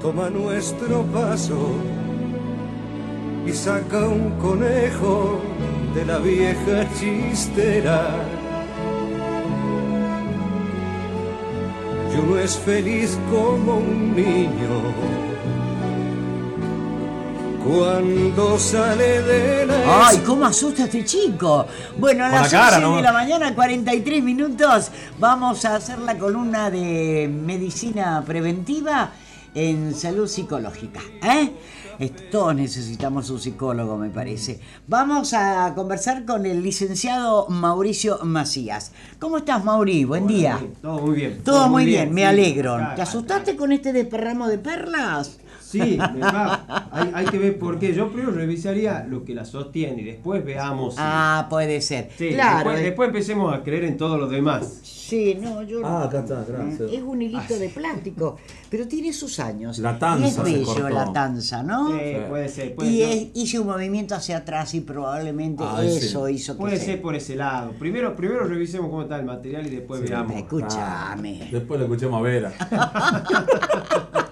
toma nuestro paso y saca un conejo de la vieja chistera. Y uno es feliz como un niño cuando sale de la... ¡Ay, cómo asusta este chico! Bueno, a Con la las cara, 11 ¿no? de la mañana, 43 minutos, vamos a hacer la columna de medicina preventiva en salud psicológica. ¿eh? Todos necesitamos un psicólogo, me parece. Vamos a conversar con el licenciado Mauricio Macías. ¿Cómo estás, Mauri? Buen día. Todo muy bien. Todo muy bien, me sí. alegro. ¿Te asustaste con este desparramo de perlas? Sí. Hay, hay que ver por qué. Yo primero revisaría lo que la sostiene y después veamos. si- Ah, puede ser. Sí, claro. después, eh. después empecemos a creer en todo lo demás. Sí, no, yo Ah, acá está, gracias. Es un hilito de plástico, pero tiene sus años. La tanza Y es se bello cortó. la tanza, ¿no? Sí, puede ser. Puede, Y ser. es- hice un movimiento hacia atrás y probablemente Ay, sí. eso hizo que Puede se- ser por ese lado. Primero, primero revisemos cómo está el material y después veamos. Escúchame. Después le escuchemos a Vera.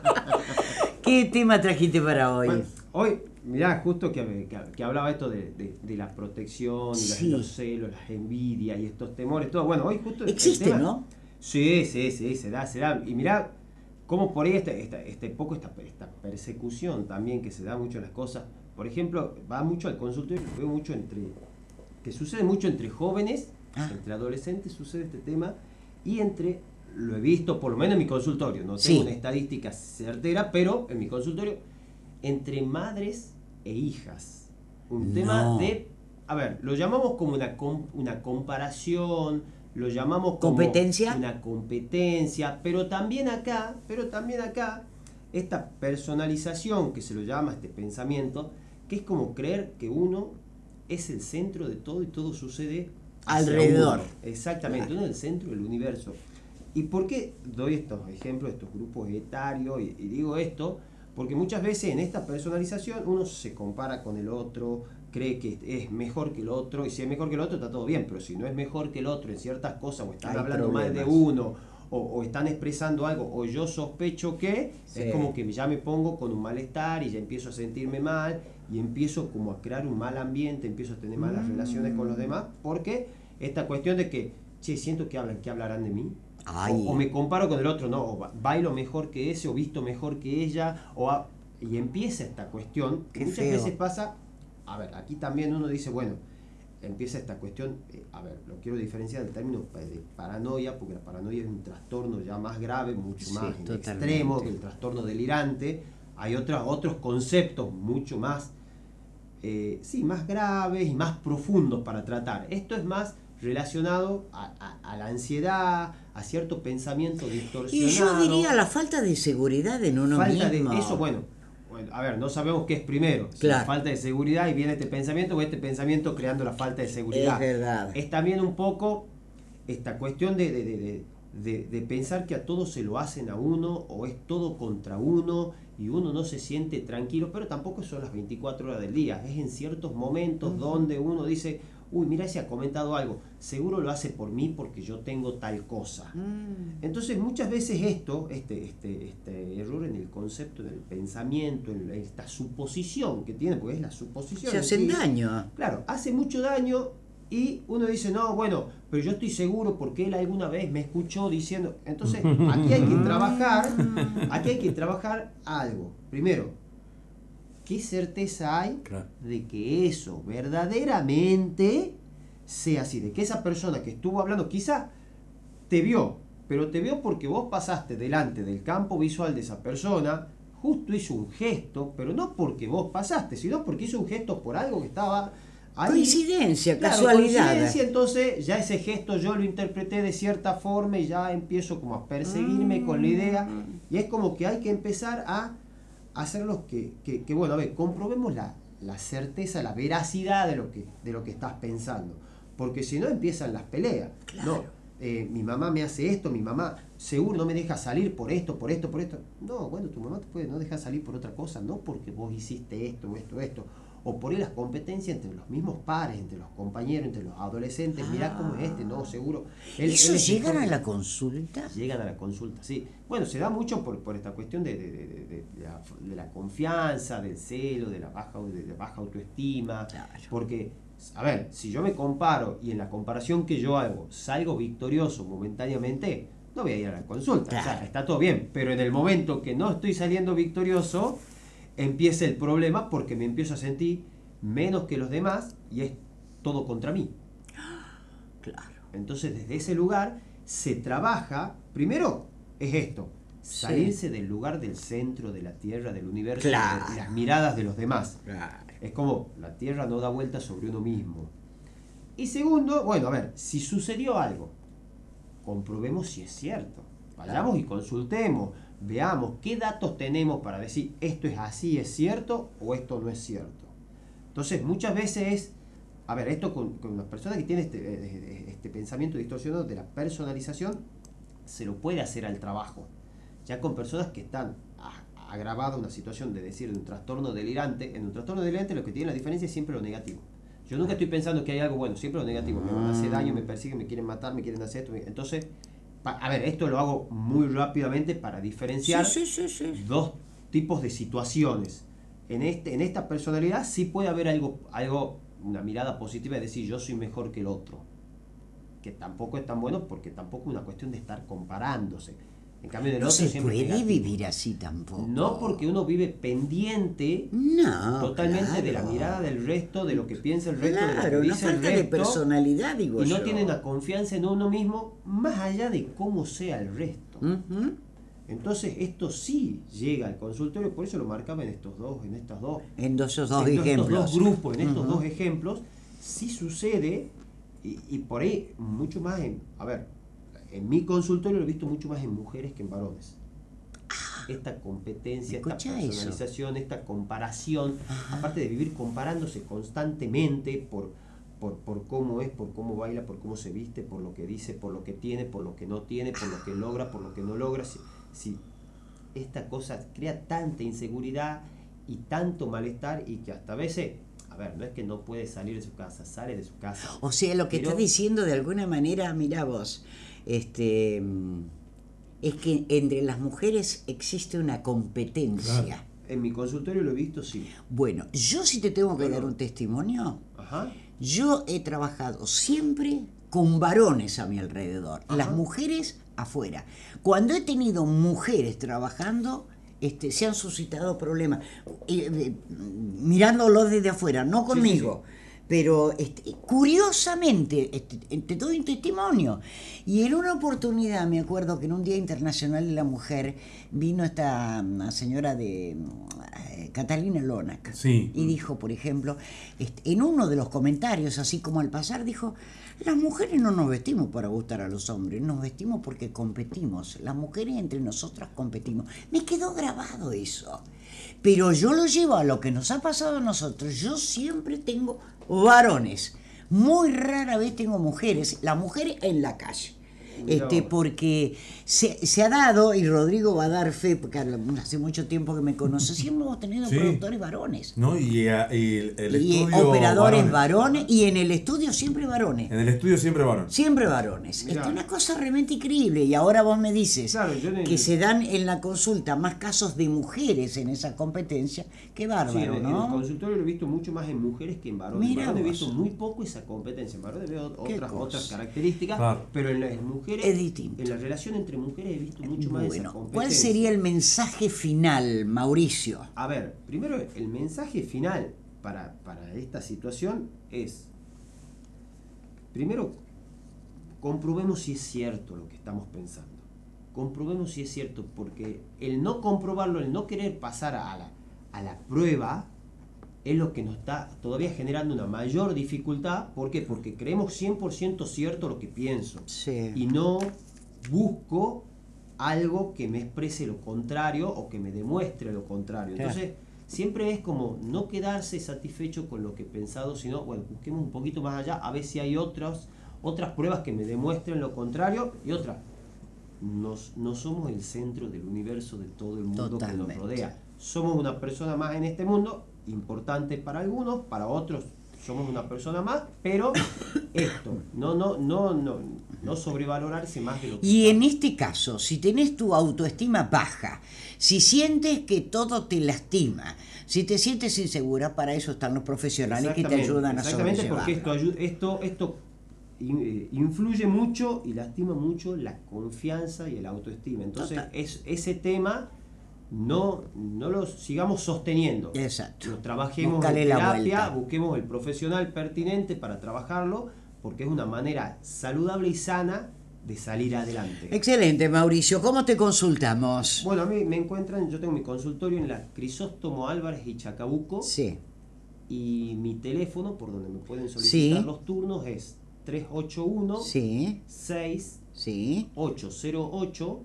¿Qué tema trajiste para hoy? Bueno, hoy, mirá, justo que, que, que hablaba esto de, de- de la protección, y Sí. los celos, las envidias y estos temores, todo. Bueno, hoy justo. Existe, tema- ¿no? Sí, sí, sí, se da, se da. Y mirá cómo por ahí esta, esta, este poco esta, esta persecución también que se da mucho en las cosas. Por ejemplo, va mucho al consultorio, lo veo mucho entre. que sucede mucho entre jóvenes, Ah. entre adolescentes sucede este tema, y entre. Lo he visto por lo menos en mi consultorio, no Sí. tengo una estadística certera, pero en mi consultorio, entre madres e hijas. Un No. tema de. A ver, lo llamamos como una, una comparación, lo llamamos como ¿Competencia? una competencia, pero también acá, pero también acá, esta personalización que se lo llama este pensamiento, que es como creer que uno es el centro de todo y todo sucede Alrededor. Exactamente, uno es el centro del universo. ¿Y por qué doy estos ejemplos estos grupos etarios? Y, y digo esto porque muchas veces en esta personalización uno se compara con el otro, cree que es mejor que el otro, y si es mejor que el otro está todo bien, pero si no es mejor que el otro en ciertas cosas, o están Hay hablando mal de problemas. uno, o, o están expresando algo, o yo sospecho que, Sí. es como que ya me pongo con un malestar y ya empiezo a sentirme mal, y empiezo como a crear un mal ambiente, empiezo a tener malas Mm. relaciones con los demás, porque esta cuestión de que, che, siento que hablan, que hablarán de mí. O, o me comparo con el otro, no, o ba- bailo mejor que ese, o visto mejor que ella, o a- y empieza esta cuestión, Qué muchas feo. veces pasa, a ver, aquí también uno dice, bueno, empieza esta cuestión, eh, a ver, lo quiero diferenciar del término pa- de paranoia, porque la paranoia es un trastorno ya más grave, mucho Sí, más en extremo que el trastorno delirante, hay otros otros conceptos mucho más eh, sí, más graves y más profundos para tratar. Esto es más relacionado a, a- a la ansiedad, a cierto pensamiento Y distorsionado. yo diría la falta de seguridad en uno falta mismo. de eso, bueno, bueno, a ver, no sabemos qué es primero, si la falta de seguridad y viene este pensamiento o este pensamiento creando la falta de seguridad. Es verdad. Es también un poco esta cuestión de, de- de- de- pensar que a todo se lo hacen a uno o es todo contra uno y uno no se siente tranquilo, pero tampoco son las 24 horas del día, es en ciertos momentos donde uno dice, uy, mira, ese ha comentado algo, seguro lo hace por mí porque yo tengo tal cosa. Mm. Entonces muchas veces esto, este, este, este error en el concepto, en el pensamiento, en esta suposición que tiene, porque es la suposición. Se en hacen daño. Claro, hace mucho daño y uno dice, no, bueno, pero yo estoy seguro porque él alguna vez me escuchó diciendo. Entonces, aquí hay que trabajar, aquí hay que trabajar algo. Primero, ¿qué certeza hay Claro. de que eso verdaderamente sea así? De que esa persona que estuvo hablando, quizá te vio, pero te vio porque vos pasaste delante del campo visual de esa persona, justo hizo un gesto, pero no porque vos pasaste, sino porque hizo un gesto por algo que estaba ahí. Coincidencia, Claro, casualidad. coincidencia, entonces ya ese gesto yo lo interpreté de cierta forma y ya empiezo como a perseguirme con la idea Mm. y es como que hay que empezar a hacerlos que, que, que, bueno, a ver, comprobemos la, la certeza, la veracidad de lo que, de lo que estás pensando, porque si no empiezan las peleas. Claro. No, eh, mi mamá me hace esto, mi mamá seguro no me deja salir por esto, por esto, por esto. No, bueno, tu mamá te puede no dejar salir por otra cosa, no porque vos hiciste esto, esto, esto. O por ahí las competencias entre los mismos pares, entre los compañeros, entre los adolescentes, mirá cómo es este, no, seguro. Él- ¿Eso él llegan a la consulta? Llegan a la consulta, sí. Bueno, se da mucho por, por esta cuestión de, de- de- la, de la confianza, del celo, de la baja, de la baja autoestima. Claro. Porque, a ver, si yo me comparo y en la comparación que yo hago salgo victorioso momentáneamente, no voy a ir a la consulta. O sea, está todo bien. Pero en el momento que no estoy saliendo victorioso, empieza el problema porque me empiezo a sentir menos que los demás y es todo contra mí. Claro. Entonces, desde ese lugar se trabaja, primero es esto, salirse del lugar del centro de la Tierra, del universo, Claro. de las miradas de los demás. Claro. Es como la Tierra no da vuelta sobre uno mismo. Y segundo, bueno, a ver, si sucedió algo, comprobemos si es cierto. Vayamos y consultemos, veamos qué datos tenemos para decir esto es así, es cierto o esto no es cierto. Entonces, muchas veces es, a ver, esto con, con las personas que tienen este, eh, este pensamiento distorsionado de la personalización, se lo puede hacer al trabajo. Ya con personas que están agravada una situación de decir de un trastorno delirante, en un trastorno delirante lo que tiene la diferencia es siempre lo negativo. Yo nunca estoy pensando que hay algo bueno, siempre lo negativo. Me van a hacer daño, me persiguen, me quieren matar, me quieren hacer esto. Entonces, a ver, esto lo hago muy rápidamente para diferenciar Sí, sí, sí, sí. dos tipos de situaciones. En, este, en esta personalidad sí puede haber algo, algo, una mirada positiva de decir yo soy mejor que el otro. Que tampoco es tan bueno porque tampoco es una cuestión de estar comparándose. En cambio, en el No otro se puede negativo. vivir así tampoco. No porque uno vive pendiente No, totalmente de la mirada del resto, de lo que piensa el resto, de lo Claro, que una dice el falta de resto. personalidad, digo y no tiene una confianza en uno mismo más allá de cómo sea el resto. Entonces esto sí llega al consultorio, por eso lo marcaba en estos dos, en estas dos, En dos- esos dos en estos ejemplos. dos grupos, en estos dos ejemplos, sí sucede y, y por ahí mucho más en, a ver, en mi consultorio lo he visto mucho más en mujeres que en varones. Esta competencia, esta Escucha eso. personalización, esta comparación, aparte de vivir comparándose constantemente por, por, por cómo es, por cómo baila, por cómo se viste, por lo que dice, por lo que tiene, por lo que no tiene, por lo que logra, por lo que no logra. Si, si esta cosa crea tanta inseguridad y tanto malestar y que hasta a veces, a ver, no es que no puede salir de su casa, sale de su casa. O sea, lo que Pero- está diciendo de alguna manera, mira vos, este, mm, es que entre las mujeres existe una competencia. Claro. En mi consultorio lo he visto, sí. Bueno, yo sí te tengo que dar un testimonio. Ajá. Yo he trabajado siempre con varones a mi alrededor, Ajá. las mujeres afuera. Cuando he tenido mujeres trabajando, este, se han suscitado problemas, eh, eh, mirándolo desde afuera, no Sí, sí, conmigo. Pero este, curiosamente, este, te doy un testimonio. Y en una oportunidad, me acuerdo que en un Día Internacional de la Mujer vino esta mm, señora de Catalina Lonac Sí. y dijo, por ejemplo, este, en uno de los comentarios, así como al pasar, dijo, las mujeres no nos vestimos para gustar a los hombres, nos vestimos porque competimos, las mujeres entre nosotras competimos. Me quedó grabado eso. Pero yo lo llevo a lo que nos ha pasado a nosotros. Yo siempre tengo varones. Muy rara vez tengo mujeres. Las mujeres en la calle. Este, porque se, se ha dado, y Rodrigo va a dar fe, porque hace mucho tiempo que me conoce, siempre hemos tenido Sí. productores varones. ¿No? Y, eh, y el, y estudio. operadores varones. y en el estudio siempre varones. En el estudio siempre varón. Siempre varones. Es una cosa realmente increíble. Y ahora vos me dices Claro, que se dan en la consulta más casos de mujeres en esa competencia. Qué Sí, bárbaro, en, el- en el consultorio lo he visto mucho más en mujeres que en varones. En Mira varones he visto muy poco esa competencia. En varones veo otras, otras características, Claro. pero en las mujeres, Es distinto. en la relación entre mujeres he visto mucho más esa Bueno, competencia. ¿cuál sería el mensaje final, Mauricio? A ver, primero el mensaje final para, para esta situación es, primero, comprobemos si es cierto lo que estamos pensando. Comprobemos si es cierto, porque el no comprobarlo, el no querer pasar a la, a la prueba, es lo que nos está todavía generando una mayor dificultad. ¿Por qué? Porque creemos 100% cierto lo que pienso Sí. y no busco algo que me exprese lo contrario o que me demuestre lo contrario. Entonces, siempre es como no quedarse satisfecho con lo que he pensado, sino, bueno, busquemos un poquito más allá, a ver si hay otras, otras pruebas que me demuestren lo contrario y otra. Nos, no somos el centro del universo de todo el mundo que nos rodea. Somos una persona más en este mundo importante para algunos, para otros somos una persona más, pero esto, no, no, no, no, no sobrevalorarse más de lo que Y en este caso, si tenés tu autoestima baja, si sientes que todo te lastima, si te sientes insegura, para eso están los profesionales que te ayudan a Exactamente, porque esto, esto, esto eh, influye mucho y lastima mucho la confianza y el autoestima. Entonces, Total. es, ese tema no, no lo sigamos sosteniendo. Exacto. Trabajemos en terapia, busquemos el profesional pertinente para trabajarlo, porque es una manera saludable y sana de salir adelante. Excelente, Mauricio. ¿Cómo te consultamos? Bueno, a mí me encuentran, yo tengo mi consultorio en la Crisóstomo Álvarez y Chacabuco. Sí. Y mi teléfono, por donde me pueden solicitar Sí. los turnos, es 381 Sí. 6 Sí. 808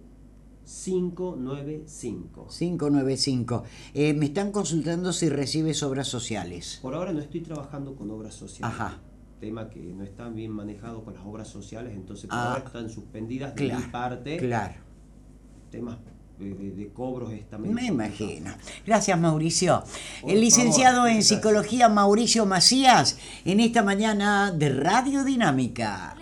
595. 595. Eh, me están consultando si recibes obras sociales. Por ahora no estoy trabajando con obras sociales. Ajá. Tema que no están bien manejado con las obras sociales, entonces por Ah. ahora están suspendidas de Claro. mi parte. Claro. Temas de, de- de cobros estamentos. Me imagino. Gracias, Mauricio. Por El licenciado favor, en gracias. psicología, Mauricio Macías, en esta mañana de Radio Dinámica.